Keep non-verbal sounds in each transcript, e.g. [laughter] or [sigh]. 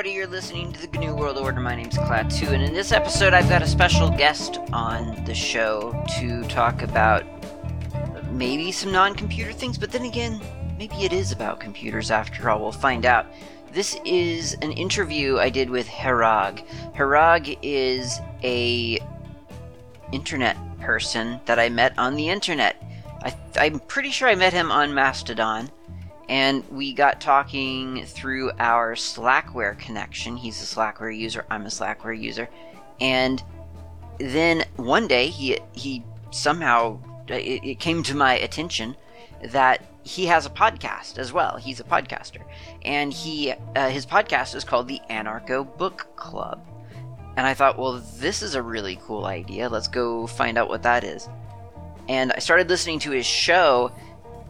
everybody. You're listening to the GNU World Order. My name's Klaatu, and in this episode, I've got a special guest on the show to talk about maybe some non computer things, but then again, maybe it is about computers after all. We'll find out. This is an interview I did with Herag. Herag is a internet person that I met on the internet. I, I'm pretty sure I met him on Mastodon and we got talking through our Slackware connection. He's a Slackware user, I'm a Slackware user, and then one day he he somehow it, it came to my attention that he has a podcast as well. He's a podcaster, and he uh, his podcast is called the Anarcho Book Club. And I thought, well, this is a really cool idea. Let's go find out what that is. And I started listening to his show,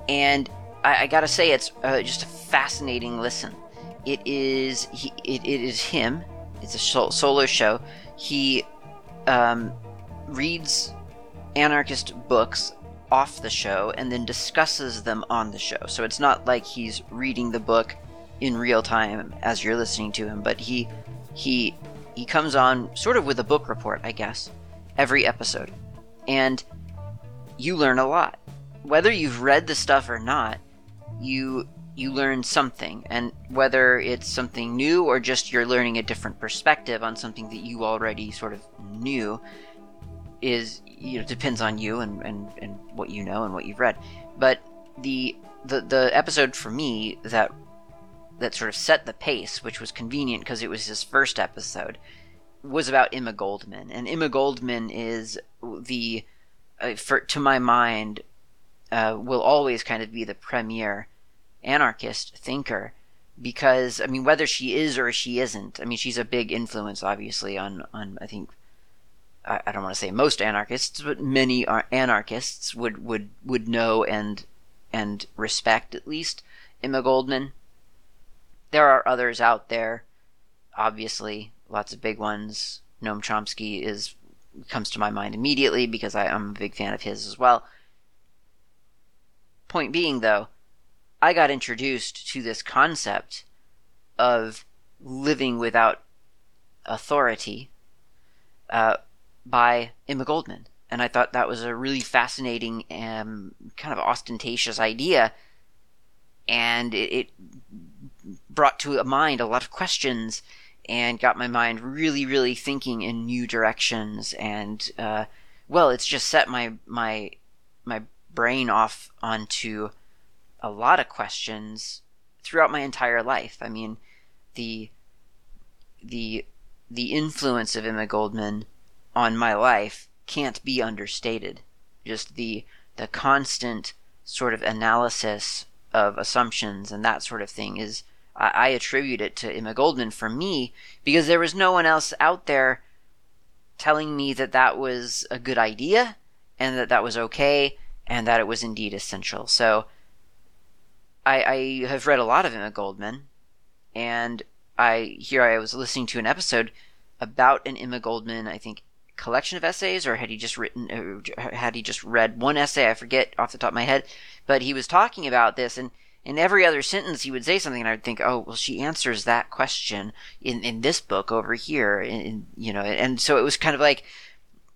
and I, I gotta say, it's uh, just a fascinating listen. It is he, it, it is him. It's a solo show. He um, reads anarchist books off the show and then discusses them on the show. So it's not like he's reading the book in real time as you're listening to him, but he he he comes on sort of with a book report, I guess, every episode. And you learn a lot. Whether you've read the stuff or not, you you learn something. And whether it's something new or just you're learning a different perspective on something that you already sort of knew is you know depends on you and, and, and what you know and what you've read. But the the the episode for me that that sort of set the pace which was convenient because it was his first episode was about Emma Goldman. And Emma Goldman is the uh, for to my mind uh, will always kind of be the premier anarchist thinker because I mean whether she is or she isn't I mean she's a big influence obviously on on I think I, I don't want to say most anarchists but many anarchists would would would know and and respect at least Emma Goldman. There are others out there obviously lots of big ones. Noam Chomsky is comes to my mind immediately because I, I'm a big fan of his as well point being though I got introduced to this concept of living without authority uh, by Emma Goldman. And I thought that was a really fascinating and um, kind of ostentatious idea. And it, it brought to mind a lot of questions and got my mind really, really thinking in new directions. And, uh, well, it's just set my, my, my brain off onto a lot of questions throughout my entire life. I mean, the the the influence of Emma Goldman on my life can't be understated. Just the the constant sort of analysis of assumptions and that sort of thing is I, I attribute it to Emma Goldman for me because there was no one else out there telling me that that was a good idea and that that was okay and that it was indeed essential. So I, I have read a lot of Emma Goldman, and I here I was listening to an episode about an Emma Goldman, I think, collection of essays, or had he just written, had he just read one essay? I forget off the top of my head, but he was talking about this, and in every other sentence he would say something, and I'd think, oh, well, she answers that question in in this book over here, in, in you know, and so it was kind of like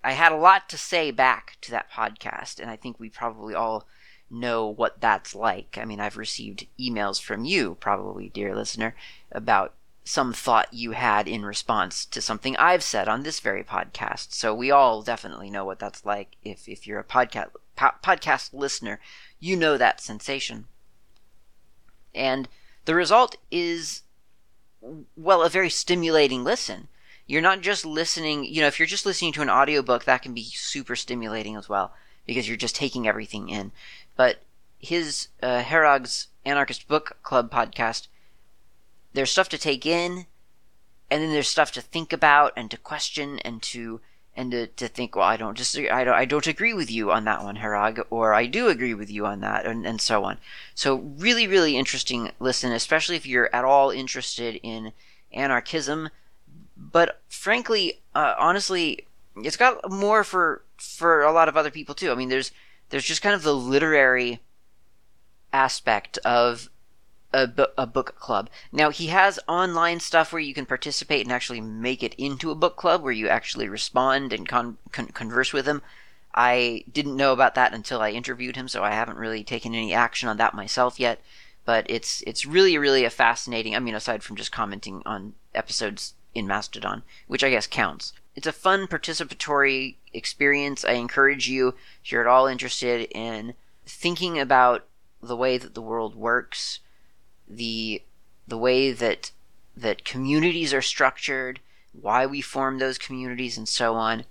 I had a lot to say back to that podcast, and I think we probably all know what that's like. I mean, I've received emails from you, probably, dear listener, about some thought you had in response to something I've said on this very podcast. So we all definitely know what that's like. If if you're a podcast po- podcast listener, you know that sensation. And the result is well, a very stimulating listen. You're not just listening, you know, if you're just listening to an audiobook, that can be super stimulating as well because you're just taking everything in. But his uh, Herag's Anarchist Book Club podcast, there's stuff to take in, and then there's stuff to think about and to question and to and to, to think, well, I don't just I don't I don't agree with you on that one, Herag, or I do agree with you on that, and, and so on. So really, really interesting listen, especially if you're at all interested in anarchism. But frankly, uh, honestly, it's got more for for a lot of other people too. I mean, there's there's just kind of the literary aspect of a, bu- a book club. Now he has online stuff where you can participate and actually make it into a book club where you actually respond and con- con- converse with him. I didn't know about that until I interviewed him, so I haven't really taken any action on that myself yet. But it's it's really really a fascinating. I mean, aside from just commenting on episodes in Mastodon, which I guess counts. It's a fun participatory experience. I encourage you, if you're at all interested in thinking about the way that the world works, the the way that that communities are structured, why we form those communities, and so on.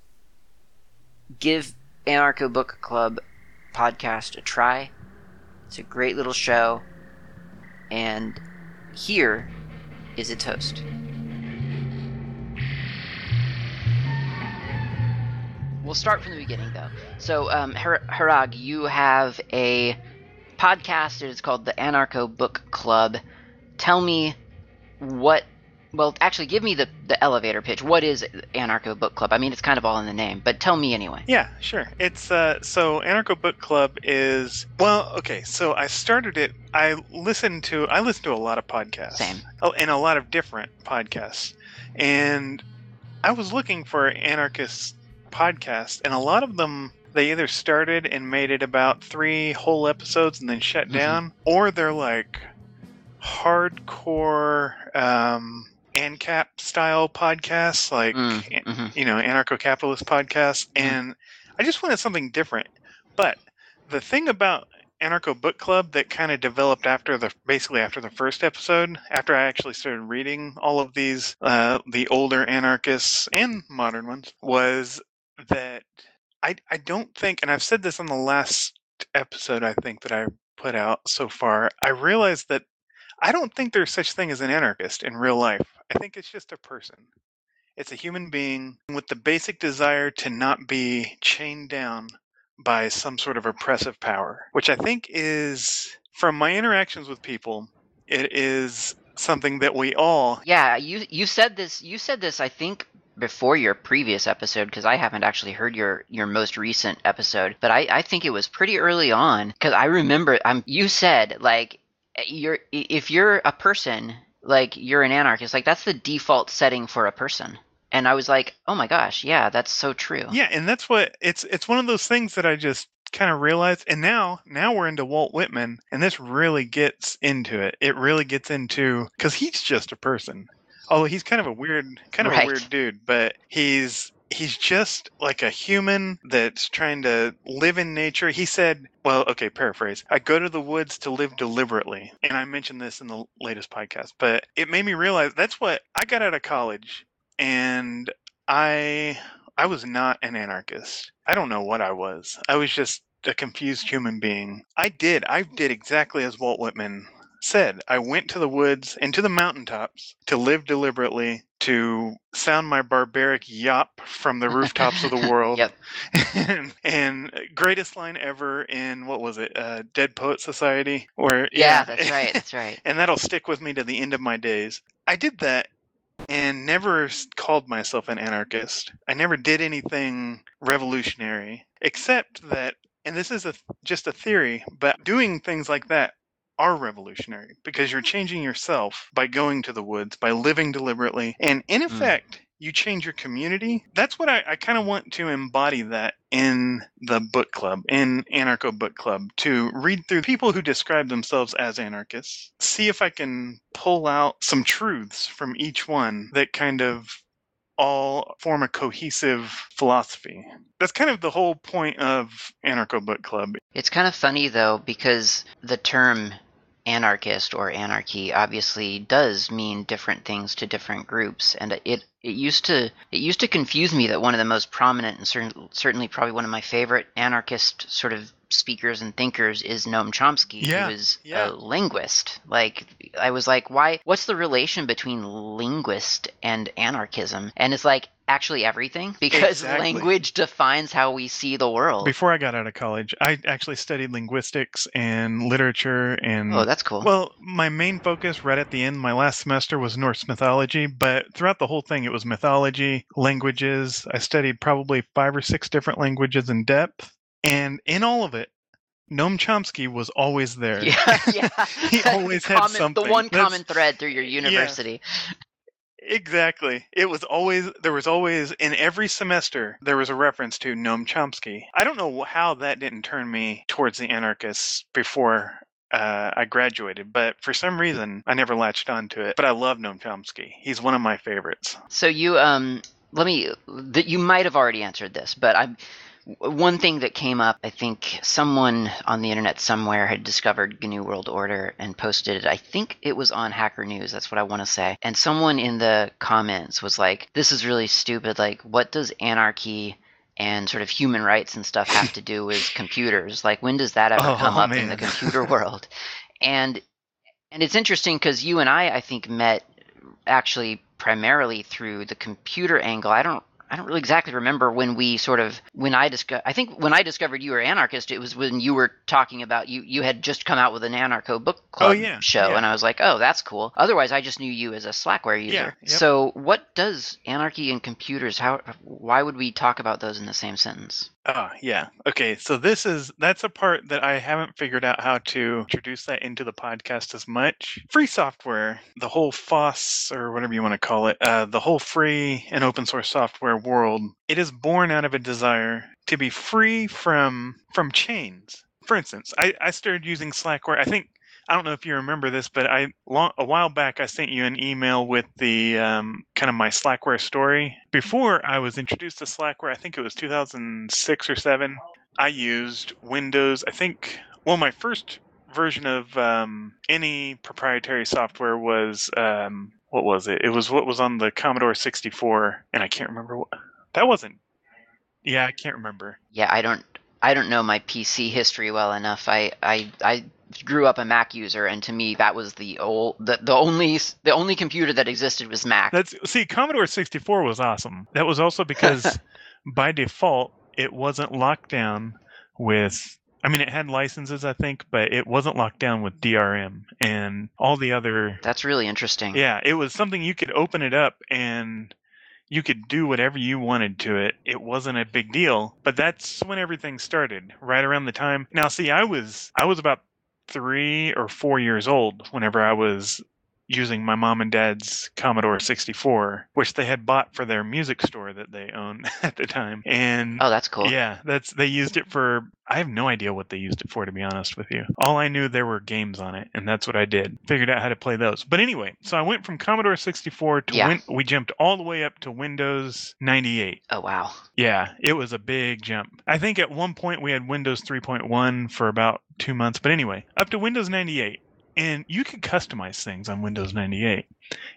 Give Anarcho Book Club podcast a try. It's a great little show, and here is its host. We'll start from the beginning, though. So, um, Har- Harag, you have a podcast. It is called the Anarcho Book Club. Tell me what. Well, actually, give me the, the elevator pitch. What is Anarcho Book Club? I mean, it's kind of all in the name, but tell me anyway. Yeah, sure. It's uh so Anarcho Book Club is well, okay, so I started it I listened to I listened to a lot of podcasts. Same. Oh, and a lot of different podcasts. And I was looking for anarchist podcasts and a lot of them they either started and made it about 3 whole episodes and then shut Mhm. down or they're like hardcore um ANCAP style podcasts like Mm, mhm. you know, anarcho-capitalist podcast, Mhm. and I just wanted something different. But the thing about Anarcho Book Club that kind of developed after the basically after the first episode, after I actually started reading all of these, uh, the older anarchists and modern ones, was that I I don't think, and I've said this on the last episode I think that I put out so far, I realized that I don't think there's such thing as an anarchist in real life. I think it's just a person. It's a human being with the basic desire to not be chained down by some sort of oppressive power, which I think is, from my interactions with people, it is something that we all. Yeah, you you said this. You said this. I think before your previous episode because I haven't actually heard your your most recent episode, but I I think it was pretty early on because I remember um you said like you're if you're a person like you're an anarchist like that's the default setting for a person and I was like oh my gosh yeah that's so true Yeah, and that's what it's. It's one of those things that I just kind of realized. And now, now we're into Walt Whitman, and this really gets into it. It really gets into because he's just a person. Although he's kind of a weird, kind of Right. a weird dude, but he's he's just like a human that's trying to live in nature. He said, well, okay, paraphrase. I go to the woods to live deliberately. And I mentioned this in the latest podcast, but it made me realize that's what I got out of college and I I was not an anarchist. I don't know what I was. I was just a confused human being. I did. I did exactly as Walt Whitman said. I went to the woods and to the mountaintops to live deliberately, to sound my barbaric yawp from the rooftops of the [laughs] world. Yep. and, [laughs] and greatest line ever in what was it? Uh, Dead Poet Society, where yeah that's right that's right [laughs] and that'll stick with me to the end of my days. I did that and never called myself an anarchist. I never did anything revolutionary, except that, and this is a, just a theory, but doing things like that are revolutionary because you're changing yourself by going to the woods, by living deliberately, and in mm. effect, you change your community. That's what I, I kind of want to embody that in the book club, in Anarcho Book Club, to read through people who describe themselves as anarchists, see if I can pull out some truths from each one that kind of all form a cohesive philosophy. That's kind of the whole point of Anarcho Book Club. It's kind of funny though because the term anarchist or anarchy obviously does mean different things to different groups. And it it used to it used to confuse me that one of the most prominent and certain, certainly probably one of my favorite anarchist sort of speakers and thinkers is Noam Chomsky Yeah, who is yeah. a linguist. Like I was like why what's the relation between linguist and anarchism? And it's like actually everything because Exactly. language defines how we see the world Before I got out of college, I actually studied linguistics and literature and oh that's cool Well, my main focus right at the end, my last semester was Norse mythology, but throughout the whole thing, it was mythology, languages. I studied probably five or six different languages in depth. And in all of it, Noam Chomsky was always there. Yeah, yeah. [laughs] He always had Common- something. The one That's- common thread through your university. Exactly. It was always there was always in every semester there was a reference to Noam Chomsky. I don't know how that didn't turn me towards the anarchists before uh, I graduated, but for some reason I never latched onto it. But I love Noam Chomsky. He's one of my favorites. So you um let me that you might have already answered this, but I one thing that came up, I think someone on the internet somewhere had discovered GNU World Order and posted it. I think it was on Hacker News. That's what I want to say. And someone in the comments was like, "This is really stupid. Like, what does anarchy?" And sort of human rights and stuff have to do [laughs] with computers. Like, when does that ever Oh, come up in the computer [laughs] world? And and it's interesting because you and I, I think, met actually primarily through the computer angle. I don't I don't really exactly remember when we sort of when I discovered I think when I discovered you were anarchist it was when you were talking about you you had just come out with an anarcho book club yeah, show yeah. and I was like, "Oh, that's cool." Otherwise, I just knew you as a Slackware user. Yeah, yep. So, what does anarchy and computers how why would we talk about those in the same sentence? Ah, yeah. Okay, so this is that's a part that I haven't figured out how to introduce that into the podcast as much. Free software, the whole FOSS or whatever you want to call it, uh, the whole free and open source software world, it is born out of a desire to be free from from chains. For instance, I, I started using Slackware. I think I don't know if you remember this, but I long, a while back I sent you an email with the um, kind of my Slackware story. Before I was introduced to Slackware, I think it was 2006 or seven. I used Windows. I think well, my first version of um, any proprietary software was um, what was it? It was what was on the Commodore 64, and I can't remember what that wasn't. Yeah, I can't remember. Yeah, I don't I don't know my PC history well enough. I I I grew up a Mac user and to me that was the old the, the only the only computer that existed was Mac. That's see, Commodore 64 was awesome. That was also because [laughs] by default it wasn't locked down with I mean it had licenses I think, but it wasn't locked down with DRM and all the other That's really interesting. Yeah, it was something you could open it up and you could do whatever you wanted to it. It wasn't a big deal, but that's when everything started, right around the time. Now, see, I was I was about 3 or 4 years old whenever I was using my mom and dad's Commodore 64, which they had bought for their music store that they owned [laughs] at the time. And Oh, that's cool. yeah, that's they used it for. I have no idea what they used it for, to be honest with you. All I knew there were games on it, and that's what I did. Figured out how to play those. But anyway, so I went from Commodore 64 to Yeah. Win- we jumped all the way up to Windows 98. Oh wow. Yeah, it was a big jump. I think at one point we had Windows 3.1 for about two months, but anyway, up to Windows 98. And you could customize things on Windows 98.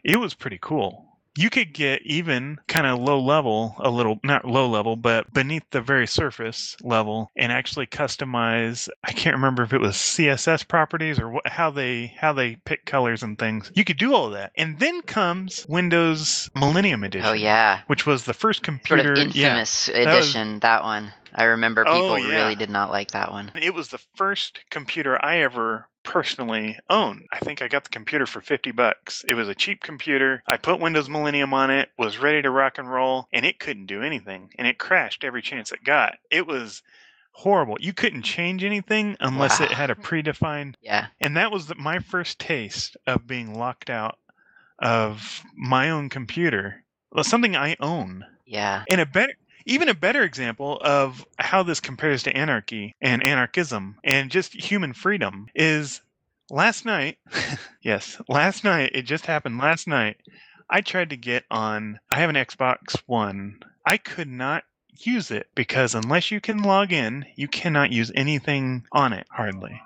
It was pretty cool. You could get even kind of low level, a little, not low level, but beneath the very surface level and actually customize. I can't remember if it was CSS properties or what, how they how they pick colors and things. You could do all of that. And then comes Windows Millennium Edition Oh yeah. which was the first Sort computer. of yeah, infamous was- edition, that one. I remember Oh, people yeah. really did not like that one. it was the first computer I ever personally owned. I think I got the computer for 50 bucks. It was a cheap computer. I put Windows Millennium on it, was ready to rock and roll, and it couldn't do anything. And it crashed every chance it got. It was horrible. You couldn't change anything unless it had a [laughs] predefined Yeah. and that was the, my first taste of being locked out of my own computer. Well, something I own. Yeah. And a better, even a better example of how this compares to anarchy and anarchism and just human freedom is last night. [laughs] yes, last night. It just happened last night. I tried to get on. I have an Xbox One. I could not use it because unless you can log in, you cannot use anything on it hardly.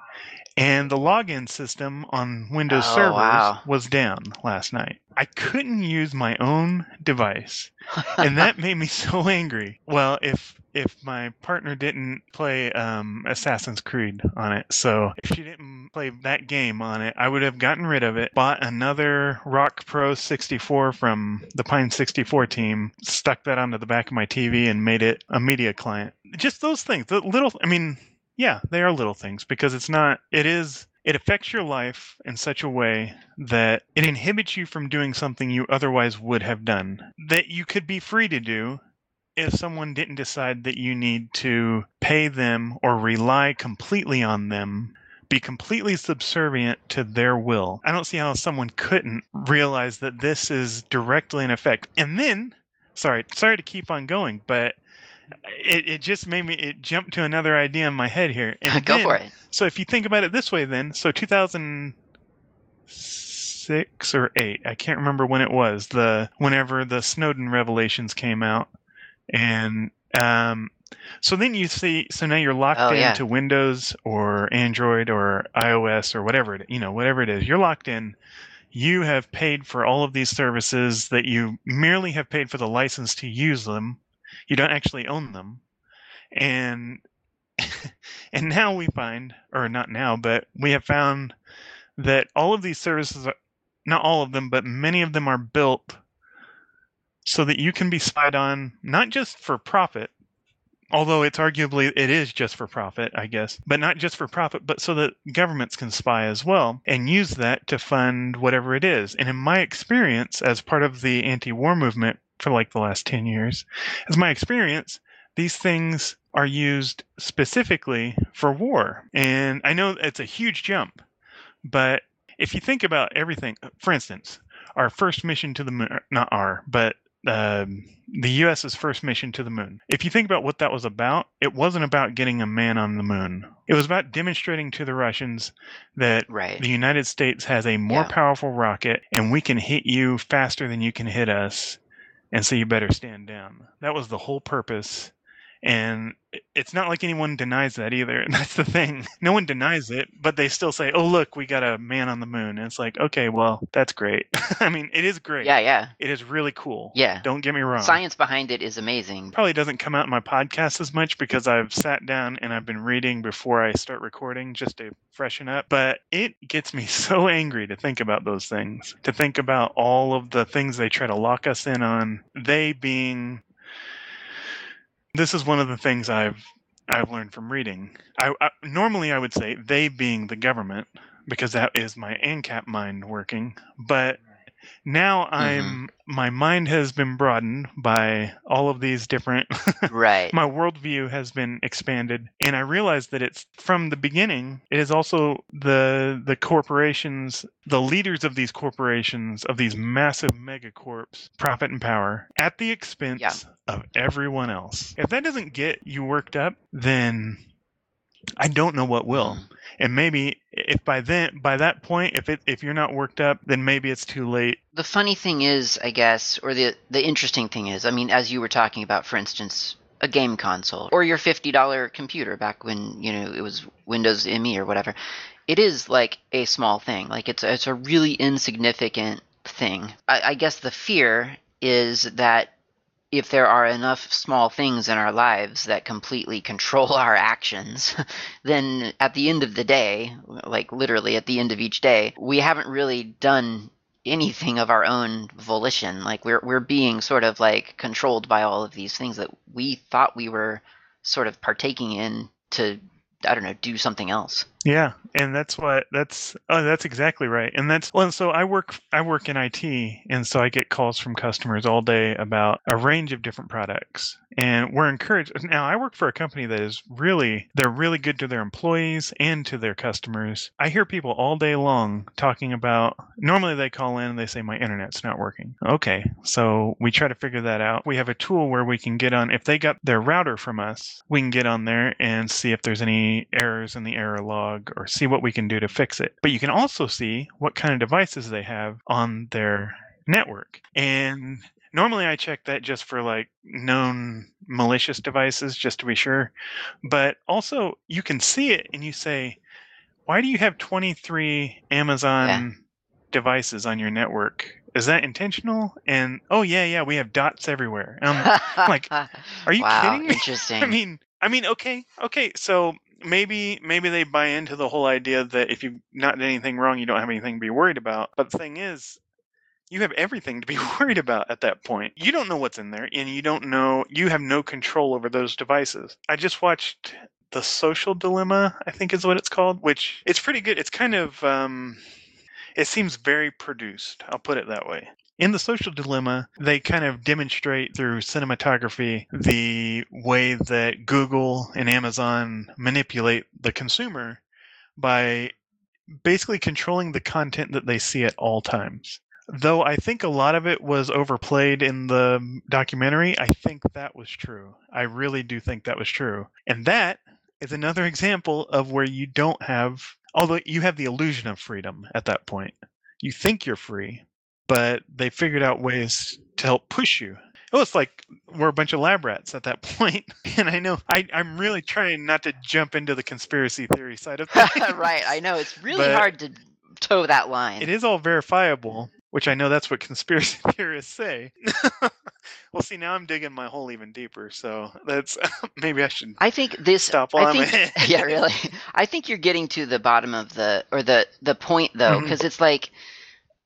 And the login system on Windows Oh, servers wow. was down last night. I couldn't use my own device [laughs] and that made me [laughs] so angry. Well, if if my partner didn't play um, Assassin's Creed on it, so if she didn't play that game on it, I would have gotten rid of it, bought another Rock Pro 64 from the Pine 64 team, stuck that onto the back of my TV, and made it a media client. Just those things, the little. I mean, yeah, they are little things because it's not. It is. It affects your life in such a way that it inhibits you from doing something you otherwise would have done that you could be free to do if someone didn't decide that you need to pay them or rely completely on them be completely subservient to their will. I don't see how someone couldn't realize that this is directly an effect. And then, sorry, sorry to keep on going, but it, it just made me it jumped to another idea in my head here. And [laughs] Go then- for it. So if you think about it this way, then so 2006 or eight, I can't remember when it was. The whenever the Snowden revelations came out, and um, so then you see, so now you're locked Oh, yeah. into Windows or Android or iOS or whatever it, you know, whatever it is. You're locked in. You have paid for all of these services that you merely have paid for the license to use them. You don't actually own them, and [laughs] and now we find, or not now, but we have found that all of these services, are, not all of them, but many of them are built so that you can be spied on, not just for profit, although it's arguably it is just for profit, I guess, but not just for profit, but so that governments can spy as well and use that to fund whatever it is. And in my experience, as part of the anti-war movement for like the last 10 years, as my experience, these things are used specifically for war. And I know it's a huge jump, but if you think about everything, for instance, our first mission to the moon, not our, but um, the US's first mission to the moon. If you think about what that was about, it wasn't about getting a man on the moon. It was about demonstrating to the Russians that Right. the United States has a more Yeah. powerful rocket and we can hit you faster than you can hit us. And so you better stand down. That was the whole purpose. And it's not like anyone denies that either. And [laughs] That's the thing. No one denies it, but they still say, oh, look, we got a man on the moon. And it's like, okay, well, that's great. [laughs] I mean, it is great. Yeah, yeah. It is really cool. Yeah. Don't get me wrong. Science behind it is amazing. Probably doesn't come out in my podcast as much because I've sat down and I've been reading before I start recording just to freshen up. But it gets me [laughs] so angry to think about those things, to think about all of the things they try to lock us in on. They being. This is one of the things I've I've learned from reading. I, I normally I would say they being the government because that is my ANCAP mind working, but now I'm my mind has been broadened by all of these different [laughs] Right. my worldview has been expanded and i realized that it's from the beginning it is also the the corporations the leaders of these corporations of these massive megacorps profit and power at the expense Yeah. of everyone else if that doesn't get you worked up then i don't know what will Mm. And maybe if by then by that point if it if you're not worked up then maybe it's too late the funny thing is, I guess, or the the interesting thing is, I mean, as you were talking about, for instance, a game console or your fifty dollar computer back when you know it was Windows ME or whatever, it is like a small thing. Like it's it's a really insignificant thing. I, I guess the fear is that if there are enough small things in our lives that completely control [laughs] our actions, then at the end of the day, like literally at the end of each day, we haven't really done anything of our own volition. Like we're we're being sort of like controlled by all of these things that we thought we were sort of partaking in to I don't know, do something else. Yeah, and that's what that's oh that's exactly right. And that's well so I work I work in IT and so I get calls from customers all day about a range of different products. And we're encouraged now I work for a company that is really they're really good to their employees and to their customers. I hear people all day long talking about normally they call in and they say my internet's not working. Okay. So we try to figure that out. We have a tool where we can get on if they got their router from us, we can get on there and see if there's any errors in the error log or see what we can do to fix it. But you can also see what kind of devices they have on their network. And normally I check that just for like known malicious devices just to be sure. But also you can see it and you say, why do you have 23 Amazon devices on your network? Is that intentional? And oh yeah, yeah, we have dots everywhere. Um, like, are you [laughs] wow, kidding me? [laughs] Interesting. I mean, I mean, okay, okay. So maybe maybe they buy into the whole idea that if you've not done anything wrong, you don't have anything to be worried about. But the thing is, you have everything to be [laughs] worried about at that point. You don't know what's in there, and you don't know. You have no control over those devices. I just watched the Social Dilemma. I think is what it's called, which it's pretty good. It's kind of um, it seems very produced. I'll put it that way. In the social dilemma, they kind of demonstrate through cinematography the way that Google and Amazon manipulate the consumer by basically controlling the content that they see at all times. Though I think a lot of it was overplayed in the documentary, I think that was true. I really do think that was true. And that is another example of where you don't have, although you have the illusion of freedom at that point. You think you're free, but they figured out ways to help push you. Oh, it's like we're a bunch of lab rats at that [laughs] point. And I know I, I'm really trying not to jump into the conspiracy theory side of [laughs] things. right, I know it's really But- hard to toe that line. It is all verifiable, which I know that's what [laughs] conspiracy theorists say. well, see, now I'm digging my hole even deeper, so that's maybe I should I think this. stop while I I'm ahead. yeah, really. I think you're getting to the bottom of the or the the point though, mm-hmm. because it's like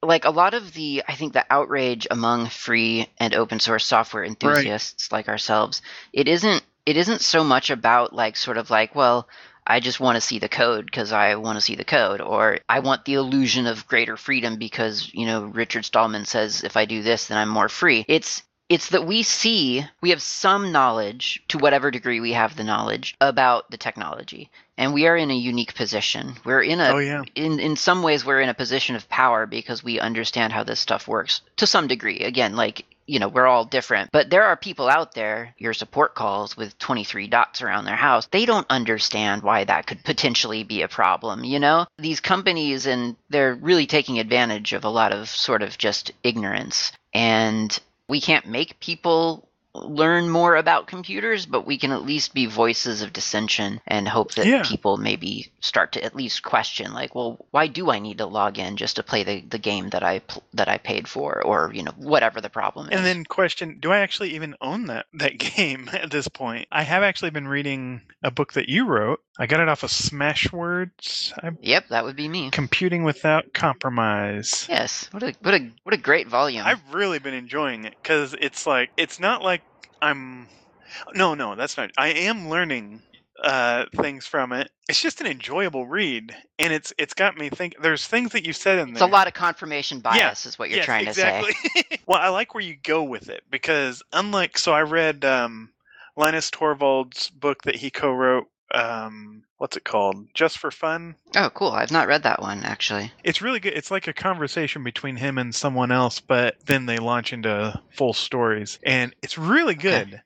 like a lot of the I think the outrage among free and open source software enthusiasts like ourselves, it isn't it isn't so much about like sort of like well. I just want to see the code because I want to see the code, or I want the illusion of greater freedom because you know Richard Stallman says if I do this, then I'm more free. It's it's that we see we have some knowledge to whatever degree we have the knowledge about the technology. And we are in a unique position. We're in a oh yeah, in in some ways we're in a position of power because we understand how this stuff works to some degree. Again like you know we're all different. But there are people out there your support calls with 23 dots around their house they don't understand why that could potentially be a problem you know? These companies and they're really taking advantage of a lot of sort of just ignorance. And we can't make people learn more about computers, but we can at least be voices of dissension and hope that Yeah. people maybe start to at least question, like, well, why do I need to log in just to play the, the game that I pl- that I paid for, or you know, whatever the problem is. and then question: Do I actually even own that [laughs] that game at this point? I have actually been reading a book that you wrote. I got it off of Smashwords. I'm yep, that would be me. computing without compromise. Yes, what a what a what a great volume. I've really been enjoying it because it's like it's not like I'm. No, no, that's not. I am learning uh, things from it. It's just an enjoyable read, and it's it's got me think. There's things that you said in there. it's a lot of confirmation bias, Yeah, is what you're yes, trying to say. exactly. [laughs] well, I like where you go with it because unlike so, I read um, Linus Torvalds' book that he co-wrote. Um, what's it called? Just for Fun. Oh, cool. I've not read that one actually. It's really good. It's like a conversation between him and someone else, but then they launch into full stories. And it's really good.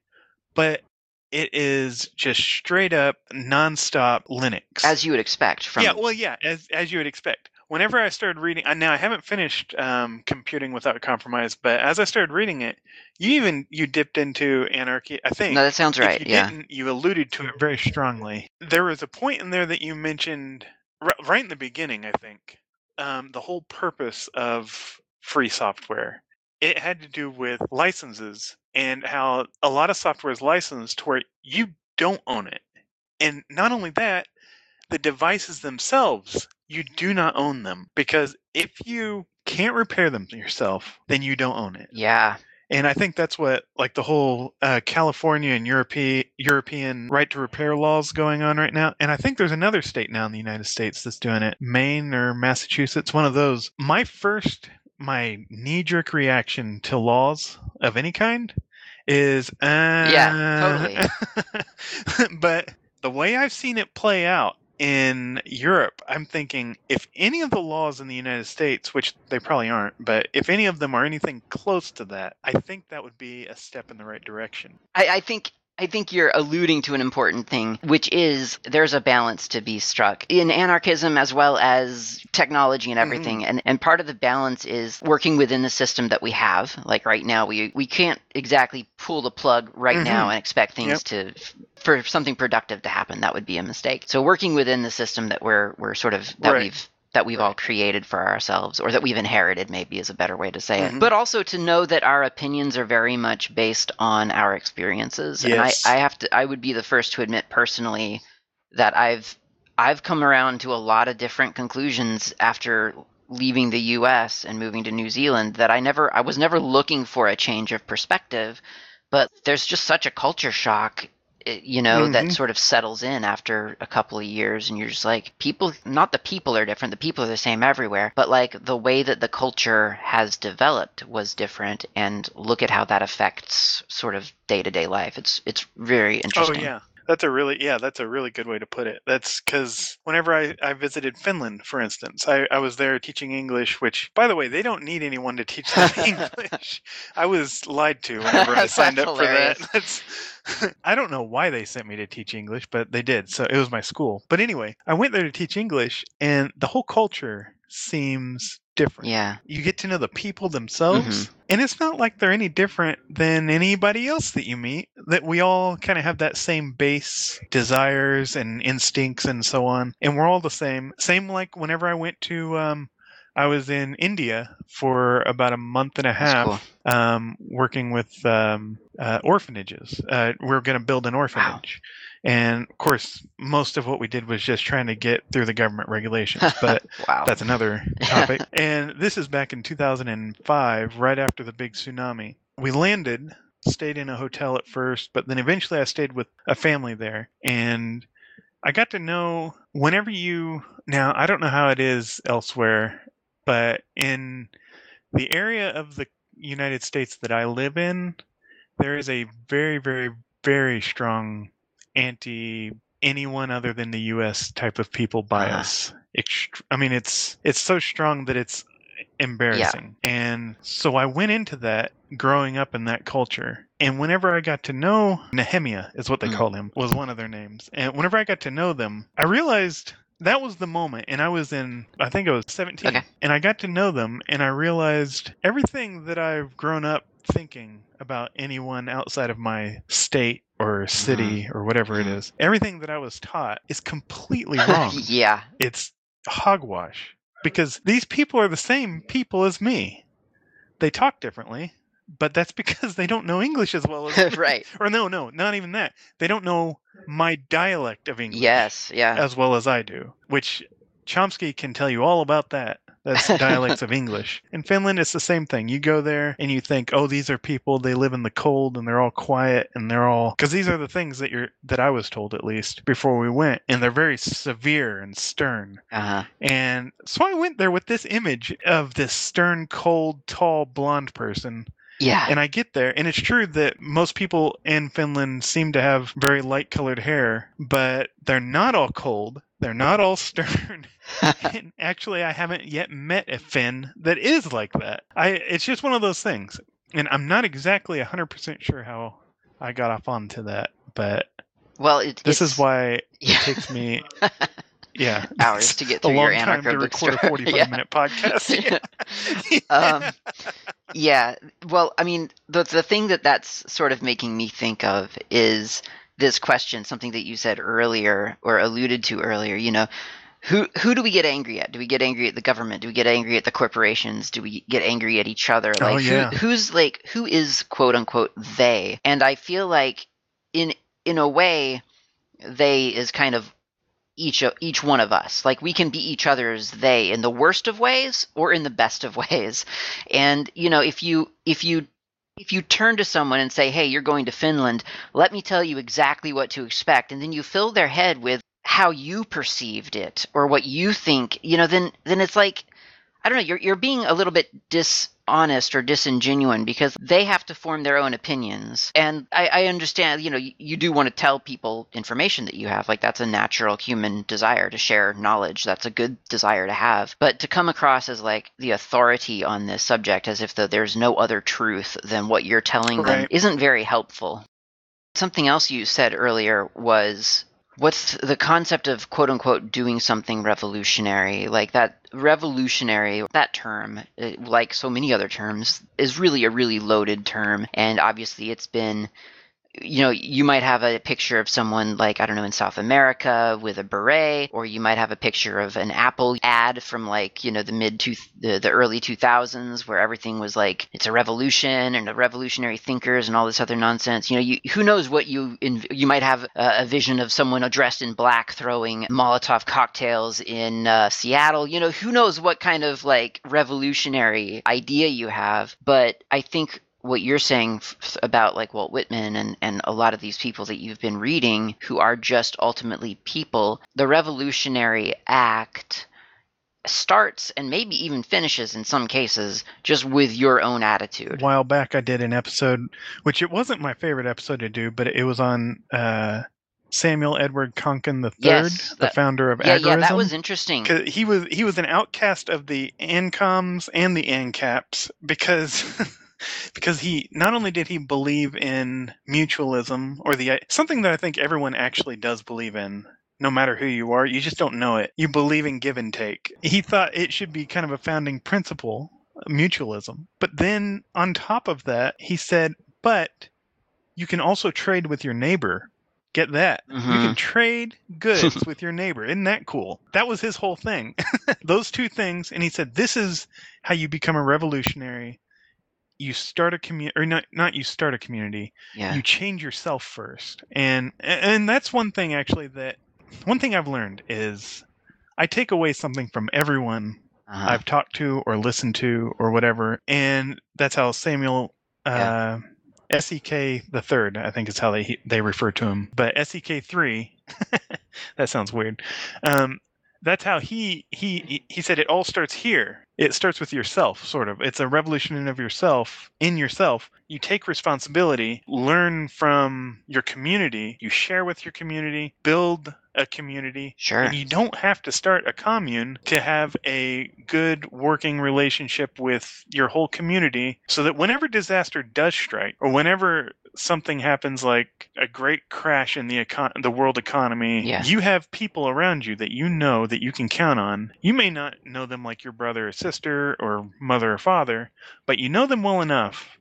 But it is just straight up nonstop Linux. As you would expect from yeah, well, yeah, as as you would expect. Whenever I started reading, now I haven't finished um, computing without compromise, but as I started reading it, you even you dipped into anarchy. I think No, that sounds right. you Yeah. you alluded to it very strongly. There was a point in there that you mentioned r- right in the beginning, I think, um, the whole purpose of free software. It had to do with licenses and how a lot of software is licensed to where you don't own it. And not only that, the devices themselves, you do not own them because if you can't repair them yourself, then you don't own it. Yeah. And I think that's what, like the whole uh, California and European European right to repair laws going on right now. And I think there's another state now in the United States that's doing it, Maine or Massachusetts, one of those. My first, my knee jerk reaction to laws of any kind is, uh, Yeah, totally. [laughs] but the way I've seen it play out in Europe, I'm thinking if any of the laws in the United States, which they probably aren't, but if any of them are anything close to that, I think that would be a step in the right direction. I, I think I think you're alluding to an important thing, which is there's a balance to be struck in anarchism as well as technology and mm-hmm. everything. And and part of the balance is working within the system that we have. Like right now, we we can't exactly pull the plug right now mm-hmm. and expect things to for something productive to happen. That would be a mistake. So working within the system that we're we're sort of that Right. we've that we've all created for ourselves or that we've inherited maybe is a better way to say Mhm. it but also to know that our opinions are very much based on our experiences Yes. and I, I have to i would be the first to admit personally that i've i've come around to a lot of different conclusions after leaving the us and moving to new zealand that i never i was never looking for a change of perspective but there's just such a culture shock you know, that Mhm. sort of settles in after a couple of years, and you're just like, people, not the people are different, the people are the same everywhere, but like the way that the culture has developed was different, and look at how that affects sort of day to day life. It's it's very interesting Oh interesting. yeah. That's a really yeah, that's a really good way to put it. That's because whenever I, I visited Finland, for instance, I, I was there teaching English, which by the way, they don't need anyone to teach them [laughs] English. I was lied to whenever I [laughs] signed up for that. That's [laughs] I don't know why they sent me to teach English, but they did. So it was my school. But anyway, I went there to teach English and the whole culture seems different Yeah. you get to know the people themselves mm-hmm. and it's not like they're any different than anybody else that you meet that we all kind of have that same base desires and instincts and so on and we're all the same same like whenever i went to um i was in india for about a month and a half cool. um, working with um, uh, orphanages. Uh, we are going to build an orphanage. And of course, most of what we did was just trying to get through the government regulations. [laughs] But Wow. that's another topic. [laughs] and this is back in 2005, right after the big tsunami. We landed, stayed in a hotel at first, but then eventually I stayed with a family there. And I got to know whenever you. Now, I don't know how it is elsewhere, but in the area of the United States that I live in, there is a very, very, very strong anti anyone other than the U.S. type of people uh-huh. bias. Ext- I mean, it's it's so strong that it's embarrassing. And so I went into that growing up in that culture. And whenever I got to know Nehemiah is what they Mm. called him, was one of their names. And whenever I got to know them, I realized that was the moment and I was in I think I was 17 Okay. and I got to know them and I realized everything that I've grown up thinking about anyone outside of my state or city or whatever it Mhm. Everything that I was taught is completely [laughs] wrong yeah. it's hogwash because these people are the same people as me. They talk differently, but that's [laughs] because they don't know English as well as [laughs] right. Or no, no, not even that. They don't know my dialect of English Yes. Yeah. as well as I do, which Chomsky can tell you all about that. That's [laughs] dialects of English. In Finland, it's the same thing. You go there and you think, oh, these are people. They live in the cold and they're all quiet and they're all because these are the things that you're that I was told at least before we went, and they're very severe and stern. Uh huh. And so I went there with this image of this stern, cold, tall, blonde person. Yeah. And I get there, and it's true that most people in Finland seem to have very light colored hair, but they're not all cold. They're not all stern. [laughs] [laughs] and actually, I haven't yet met a Finn that is like that. I It's just one of those things. And I'm not exactly 100% sure how I got off onto that, but well, it, this is why [laughs] yeah. it takes me, yeah, hours to get a through long your time to record a 45 yeah. minute podcast. Yeah. Um, yeah. Well, I mean, the the thing that that's sort of making me think of is this question, something that you said earlier or alluded to earlier. You know, who who do we get angry at? Do we get angry at the government? Do we get angry at the corporations? Do we get angry at each other? Oh, Like, yeah. who, who's like who is quote unquote they? And I feel like in in a way, they is kind of each of each one of us. Like we can be each other's they in the worst of ways or in the best of ways. And you know, if you if you if you turn to someone and say, "Hey, you're going to Finland. Let me tell you exactly what to expect," and then you fill their head with how you perceived it or what you think, you know, then then it's like I don't know, you're you're being a little bit dishonest or disingenuous because they have to form their own opinions. And I, I understand, you know, you, you do want to tell people information that you have. Like that's a natural human desire to share knowledge. That's a good desire to have. But to come across as like the authority on this subject as if the, there's no other truth than what you're telling them isn't very helpful. Something else you said earlier was what's the concept of quote unquote doing something revolutionary? Like that revolutionary that term uh, like so many other terms is really a really loaded term. And obviously it's been you know you might have a picture of someone like i don't know in south america with a beret or you might have a picture of an apple ad from like you know the mid to the, the early 2000s where everything was like it's a revolution and the revolutionary thinkers and all this other nonsense. You know you, who knows what you in, you might have a, a vision of someone dressed in black throwing molotov cocktails in uh, seattle. You know who knows what kind of like revolutionary idea you have. But i think what you're saying f- about like Walt Whitman and, and a lot of these people that you've been reading who are just ultimately people, the revolutionary act starts and maybe even finishes in some cases just with your own attitude. A while back, I did an episode, which it wasn't my favorite episode to do, but it was on uh, Samuel Edward Konkin III, Yes, the founder of Yeah, agorism. yeah, that was interesting. he was he was an outcast of the ANCOMs and the ANCAPs because [laughs] [laughs] because he not only did he believe in mutualism or the something that I think everyone actually does believe in no matter who you are you just don't know it. You believe in give and take. He thought it should be kind of a founding principle mutualism. But then on top of that he said but you can also trade with your neighbor. Get that? You Mhm. can trade goods [laughs] with your neighbor. Isn't that cool? That was his whole thing. [laughs] Those two things and he said this is how you become a revolutionary you start a community or not not you start a community Yeah. you change yourself first and and that's one thing actually that one thing i've learned is i take away something from everyone Uh-huh. i've talked to or listened to or whatever and that's how samuel uh sek the third i think is how they they refer to him but sek 3 [laughs] that sounds weird um that's how he he he said it all starts here it starts with yourself sort of it's a revolution of yourself in yourself you take responsibility learn from your community you share with your community build a community Sure. and you don't have to start a commune to have a good working relationship with your whole community so that whenever disaster does strike or whenever something happens like a great crash in the econ- the world economy Yeah. you have people around you that you know that you can count on you may not know them like your brother or sister or mother or father but you know them well enough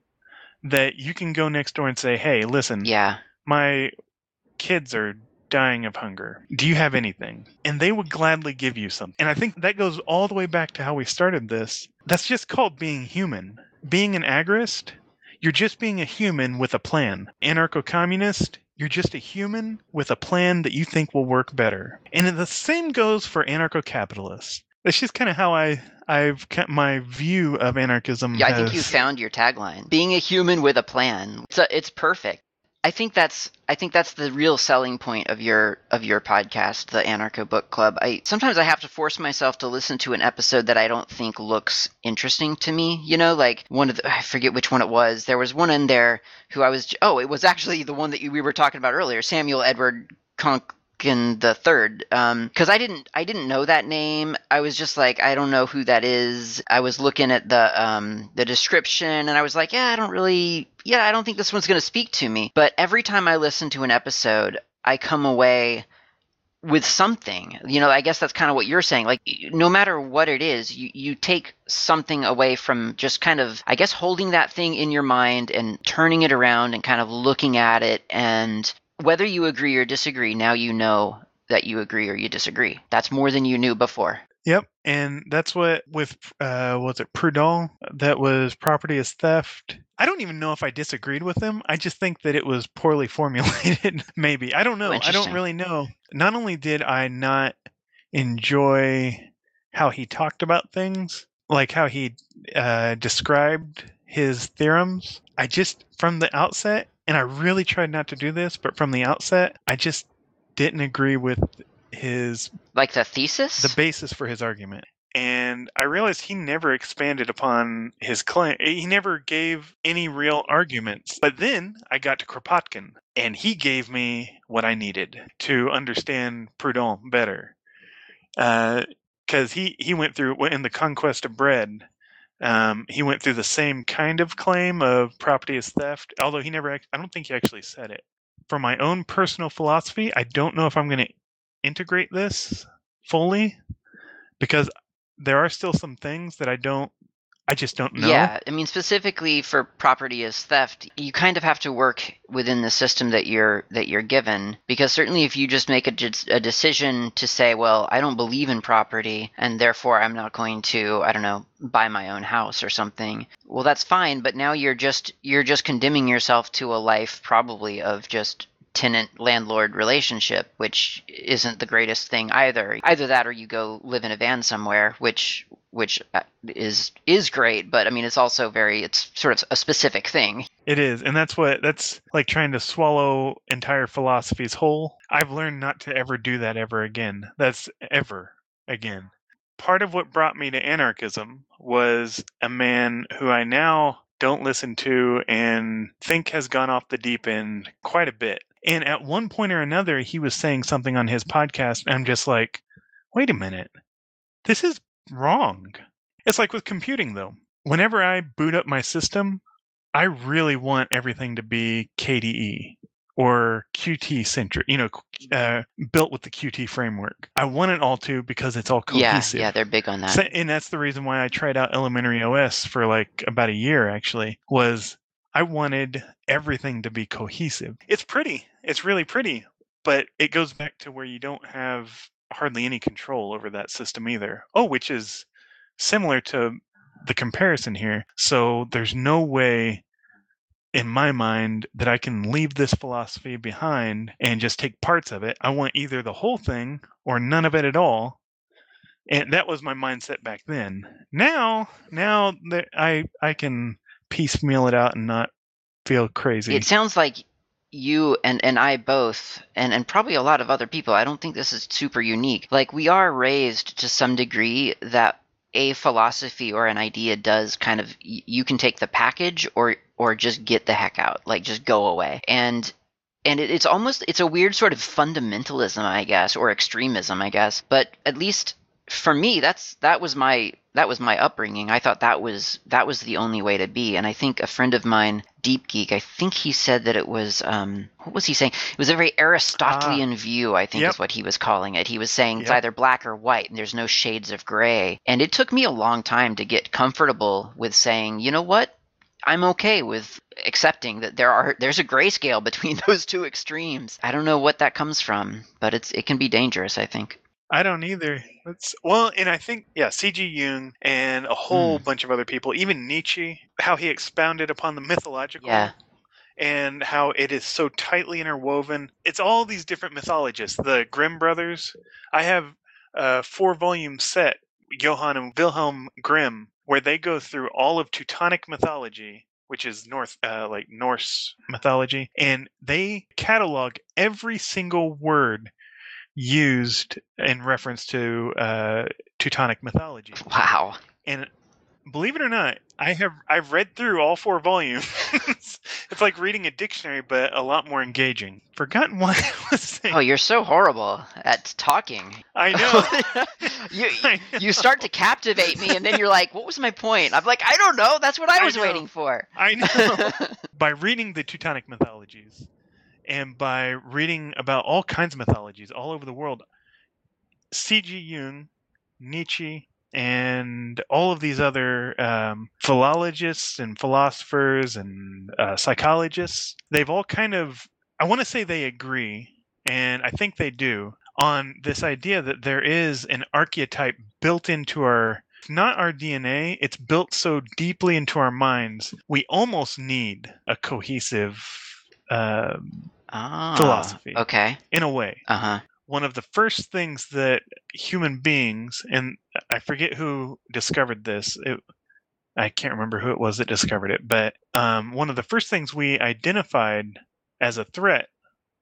that you can go next door and say hey listen Yeah. my kids are dying of hunger. Do you have anything? And they would gladly give you something. And I think that goes all the way back to how we started this. That's just called being human. Being an agorist, you're just being a human with a plan. Anarcho communist, you're just a human with a plan that you think will work better. And the same goes for anarcho capitalists. That's just kind of how I I've kept my view of anarchism. Yeah, I think you found your tagline. Being a human with a plan. It's, a, it's perfect. I think that's I think that's the real selling point of your of your podcast, the Anarcho Book Club. I sometimes I have to force myself to listen to an episode that I don't think looks interesting to me. You know, like one of the I forget which one it was. There was one in there who I was oh, it was actually the one that you, we were talking about earlier, Samuel Edward Conk the third. Because i didn't i didn't know that name. I was just like i don't know who that is. I was looking at the um the description and i was like yeah i don't really yeah i don't think this one's going to speak to me. But every time i listen to an episode i come away with something. You know i guess that's kind of what you're saying. Like no matter what it is you, you take something away from just kind of i guess holding that thing in your mind and turning it around and kind of looking at it and whether you agree or disagree now you know that you agree or you disagree that's more than you knew before Yep, and that's what with uh was it Proudhon that was property is theft. I don't even know if I disagreed with him. I just think that it was poorly [laughs] formulated. Maybe I don't know. I don't really know. Not only did I not enjoy how he talked about things, like how he uh, described his theorems. I just from the outset, and I really tried not to do this, but from the outset, I just didn't agree with his like the thesis the basis for his argument. And I realized he never expanded upon his claim. He never gave any real arguments. But then I got to Kropotkin, and he gave me what I needed to understand Proudhon better. Uh, because he, he went through, in The Conquest of Bread, um, he went through the same kind of claim of property is theft, although he never, I don't think he actually said it. For my own personal philosophy, I don't know if I'm going to integrate this fully because there are still some things that I don't I just don't know. Yeah, I mean specifically for property as theft, you kind of have to work within the system that you're that you're given because certainly if you just make a, a decision to say, well, I don't believe in property and therefore I'm not going to, I don't know, buy my own house or something. Well, that's fine, but now you're just you're just condemning yourself to a life probably of just tenant landlord relationship, which isn't the greatest thing either. Either that or you go live in a van somewhere, which which uh, is is great. But I mean, it's also very it's sort of a specific thing. It is, and that's what that's like trying to swallow entire philosophies whole. I've learned not to ever do that ever again. That's ever again. Part of what brought me to anarchism was a man who I now don't listen to and think has gone off the deep end quite a bit. And at one point or another, he was saying something on his podcast, and I'm just like, wait a minute, this is wrong. It's like with computing, though. Whenever I boot up my system, I really want everything to be KDE or Qt centric, you know, uh, built with the Qt framework. I want it all to because it's all cohesive. Yeah, yeah, they're big on that. So, and that's the reason why I tried out Elementary OS for like about a year actually was I wanted everything to be cohesive. It's pretty. It's really pretty, but it goes back to where you don't have hardly any control over that system either. Oh, which is similar to the comparison here. So there's no way in my mind that I can leave this philosophy behind and just take parts of it. I want either the whole thing or none of it at all. And that was my mindset back then. Now, now that I I can piecemeal it out and not feel crazy. It sounds like you and, and I both, and, and probably a lot of other people, I don't think this is super unique. Like, we are raised to some degree that a philosophy or an idea does kind of you can take the package or or just get the heck out like just go away and and it, it's almost it's a weird sort of fundamentalism i guess or extremism i guess but at least for me that's that was my that was my upbringing. I thought that was that was the only way to be. And i think a friend of mine deep geek i think he said that it was um what was he saying? It was a very aristotelian view i think Yep. is what he was calling it. He was saying it's Yep. either black or white and there's no shades of gray. And it took me a long time to get comfortable with saying you know what? I'm okay with accepting that there are there's a grayscale between [laughs] those two extremes. I don't know what that comes from but it's it can be dangerous i think I don't either. That's well, and I think yeah, C.G. Jung and a whole bunch of other people, even Nietzsche, how he expounded upon the mythological Yeah. and how it is so tightly interwoven. It's all these different mythologists. The Grimm brothers. I have a four-volume set, Johann and Wilhelm Grimm, where they go through all of Teutonic mythology. Which is North, uh, like Norse mythology, and they catalog every single word used in reference to uh, Teutonic mythology. wow And believe it or not, I have I've read through all four volumes. [laughs] it's like reading a dictionary, but a lot more engaging. Forgotten [laughs] what I was saying. Oh, you're so horrible at talking. I [laughs] know. you I you start to captivate me, and then you're like, "What was my point?" I'm like, "I don't know. That's what I I was know. waiting for." I know. by reading the Teutonic mythologies and by reading about all kinds of mythologies all over the world, C.G. Jung, Nietzsche, and all of these other um, philologists and philosophers and uh, psychologists, they've all kind of, I want to say they agree, and I think they do, on this idea that there is an archetype built into our not our DNA, it's built so deeply into our minds, we almost need a cohesive, um, ah, Philosophy. Okay. in a way. Uh huh. One of the first things that human beings, and I forget who discovered this, it, I can't remember who it was that discovered it, but um, one of the first things we identified as a threat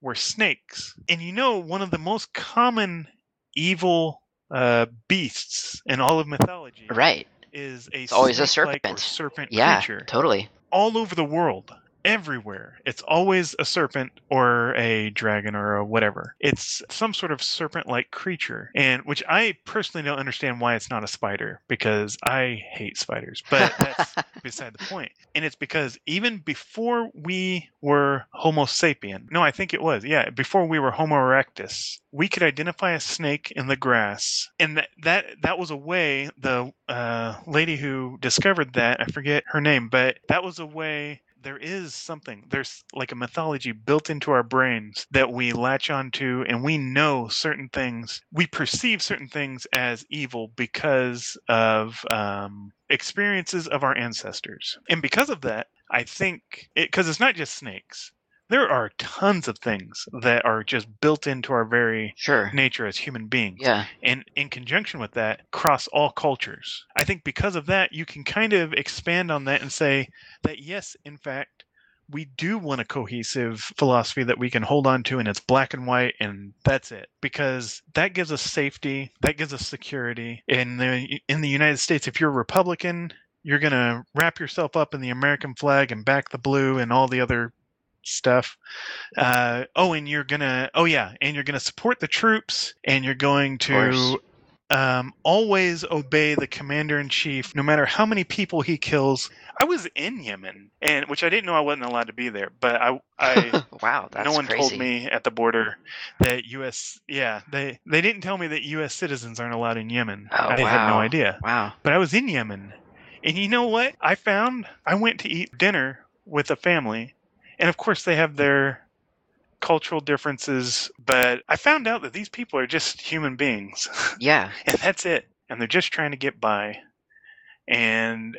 were snakes. And you know, one of the most common evil uh, beasts in all of mythology Right. is a always a serpent. serpent Yeah. creature Totally. all over the world everywhere. It's always a serpent or a dragon or a whatever. It's some sort of serpent like creature and which i personally don't understand why it's not a spider because i hate spiders but [laughs] that's beside the point. And it's because even before we were homo sapien no i think it was yeah before we were homo erectus we could identify a snake in the grass and that that, that was a way the uh, lady who discovered that i forget her name but that was a way there is something there's like a mythology built into our brains that we latch onto and we know certain things we perceive certain things as evil because of um, experiences of our ancestors. And because of that i think because it's not just snakes there are tons of things that are just built into our very Sure. nature as human beings. Yeah. And in conjunction with that, cross all cultures. I think because of that, you can kind of expand on that and say that yes, in fact, we do want a cohesive philosophy that we can hold on to and it's black and white and that's it because that gives us safety that gives us security in the in the united states if you're a republican you're going to wrap yourself up in the american flag and back the blue and all the other stuff uh, oh and you're gonna oh yeah and you're gonna support the troops and you're going to um, always obey the commander in chief, no matter how many people he kills. I was in Yemen, and which I didn't know I wasn't allowed to be there, but I, I [laughs] wow, that's no one crazy. told me at the border that U.S. Yeah, they they didn't tell me that U.S. citizens aren't allowed in Yemen. Oh, I had no idea, Wow. but I was in Yemen, and you know what? I found I went to eat dinner with a family, and of course they have their cultural differences, but I found out that these people are just human beings. [laughs] Yeah. and that's it. And they're just trying to get by. And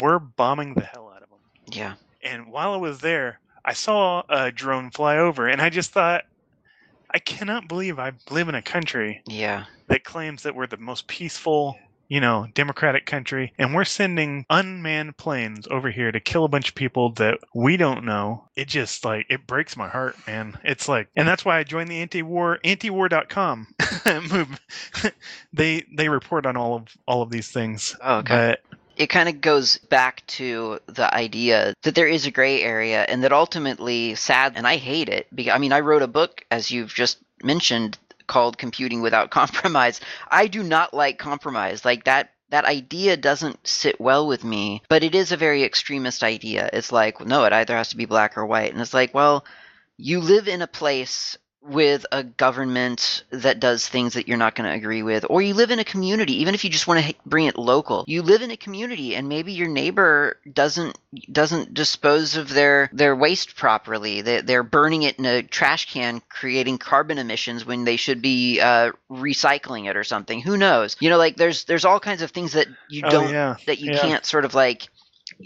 we're bombing the hell out of them. Yeah. And while I was there, I saw a drone fly over, and I just thought, I cannot believe I live in a country Yeah. that claims that we're the most peaceful, you know, democratic country, and we're sending unmanned planes over here to kill a bunch of people that we don't know. It just like it breaks my heart, man. It's like, and that's why I joined the anti-war antiwar.com [laughs] movement. [laughs] they they report on all of all of these things. Oh, okay. But it kind of goes back to the idea that there is a gray area and that ultimately sad and i hate it because i mean i wrote a book as you've just mentioned called computing without [laughs] compromise. I do not like compromise. Like that that idea doesn't sit well with me but it is a very extremist idea. It's like no it either has to be black or white. And it's like well you live in a place with a government that does things that you're not going to agree with or you live in a community even if you just want to bring it local you live in a community and maybe your neighbor doesn't doesn't dispose of their their waste properly. They, they're burning it in a trash can creating carbon emissions when they should be uh, recycling it or something. Who knows? You know like there's there's all kinds of things that you oh don't yeah, that you yeah. can't sort of like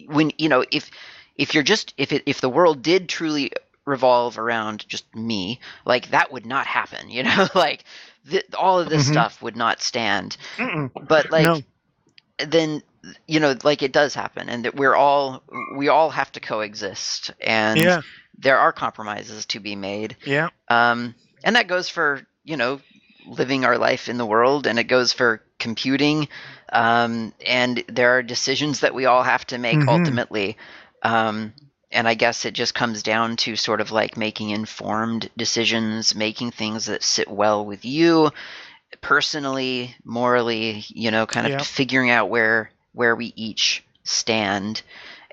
when you know if if you're just if it if the world did truly revolve around just me like that would not happen you [laughs] know? Like th- all of this Mhm. stuff would not stand. Mm-mm. but like no, then you know like it does happen and that we're all we all have to coexist and yeah, there are compromises to be made. Yeah, um, and that goes for you know living our life in the world and it goes for computing um, and there are decisions that we all have to make Mhm. ultimately. Um, and i guess it just comes down to sort of like making informed decisions making things that sit well with you personally morally you know kind of Yeah. figuring out where where we each stand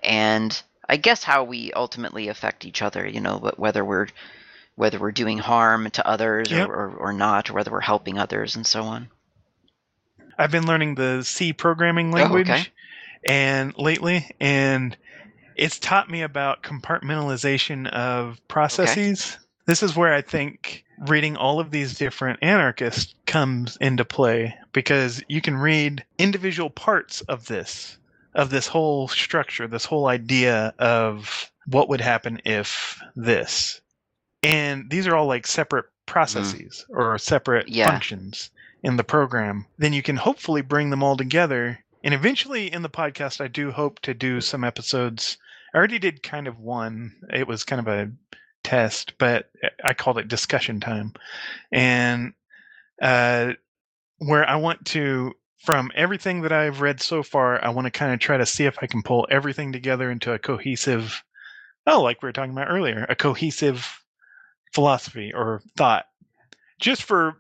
and i guess how we ultimately affect each other you know wh- whether we're whether we're doing harm to others Yep. or, or, or not or whether we're helping others and so on I've been learning the C programming Oh, language, okay. and lately, and it's taught me about compartmentalization of processes. This is where I think reading all of these different anarchists comes into play because you can read individual parts of this, of this whole structure, this whole idea of what would happen if this. And these are all like separate mm-hmm. processes or separate Yeah. functions in the program. Then you can hopefully bring them all together. And eventually in the podcast, I do hope to do some episodes. I already did kind of one. It was kind of a test, but I called it discussion time. And uh, where I want to, from everything that I've read so far, I want to kind of try to see if I can pull everything together into a cohesive, oh, like we were talking about earlier, a cohesive philosophy or thought. Just for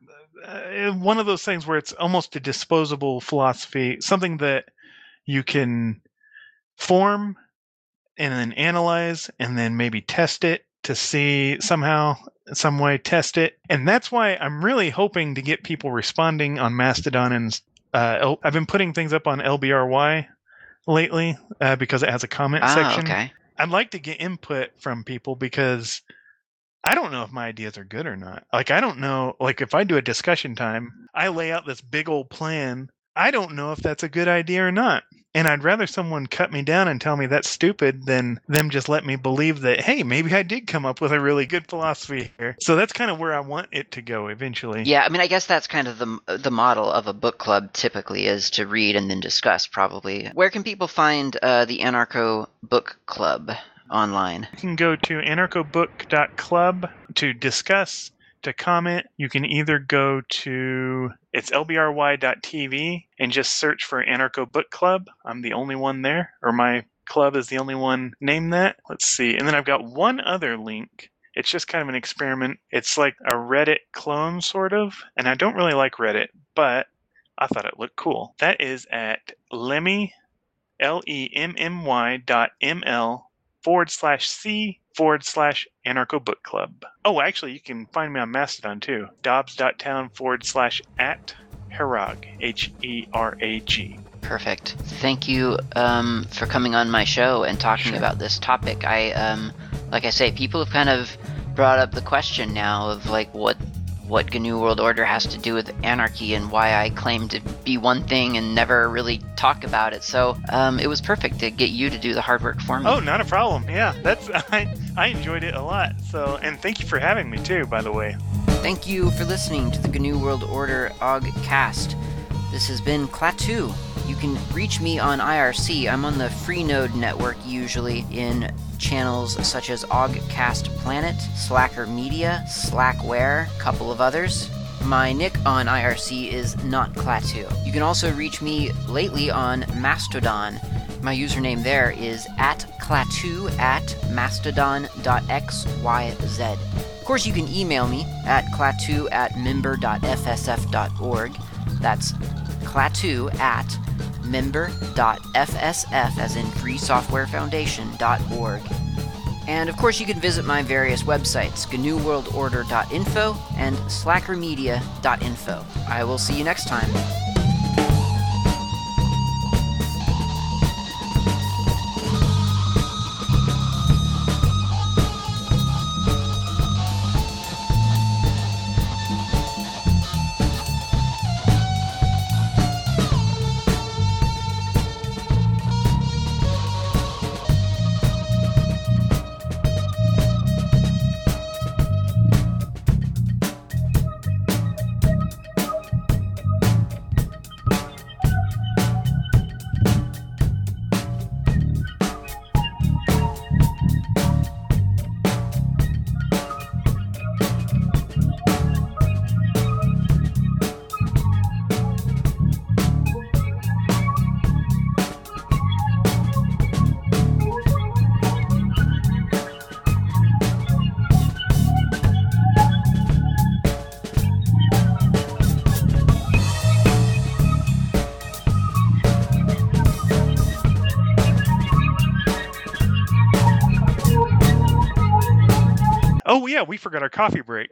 uh, one of those things where it's almost a disposable philosophy, something that you can form and then analyze and then maybe test it to see somehow some way test it. And that's why i'm really hoping to get people responding on mastodon and uh, i've been putting things up on lbry lately uh, because it has a comment ah section. okay. I'd like to get input from people because i don't know if my ideas are good or not. Like i don't know like if i do a discussion time i lay out this big old plan. I don't know if that's a good idea or not And I'd rather someone cut me down and tell me that's stupid than them just let me believe that, hey, maybe I did come up with a really good philosophy here. So that's kind of where I want it to go eventually. Yeah, I mean, I guess that's kind of the the model of a book club. Typically, is to read and then discuss. Probably, where can people find uh, the Anarcho Book Club online? You can go to anarchobook.club to discuss, to comment. You can either go to it's lbry.tv and just search for Anarcho Book Club. I'm the only one there, or my club is the only one named that. Let's see. And then I've got one other link. It's just kind of an experiment. It's like a Reddit clone, sort of. And I don't really like Reddit, but I thought it looked cool. That is at lemmy, L E M M Y dot M L forward slash C forward slash anarcho book club. Oh, actually, you can find me on Mastodon too. Dobbs.town forward slash at Herag, H E R A G. Perfect. Thank you um, for coming on my show and talking Sure. about this topic. I, um, like I say, people have kind of brought up the question now of like what what GNU World Order has to do with anarchy and why I claim to be one thing and never really talk about it. So um, it was perfect to get you to do the hard work for me. Oh, not a problem. Yeah, that's [laughs] I I enjoyed it a lot. So, and thank you for having me too, by the way. Thank you for listening to the GNU World Order Oggcast. This has been Klaatu. You can reach me on IRC. I'm on the Freenode network usually in channels such as Oggcast Planet, Slacker Media, Slackware, a couple of others. My nick on IRC is not Klaatu. You can also reach me lately on Mastodon. My username there is at Klaatu at mastodon.xyz. Of course, you can email me at klaatu at member.fsf.org. That's klaatu at member.fsf, as in free software freesoftwarefoundation.org. And of course, you can visit my various websites, GNUWorldOrder.info and SlackerMedia.info. I will see you next time. Yeah, we forgot our coffee break.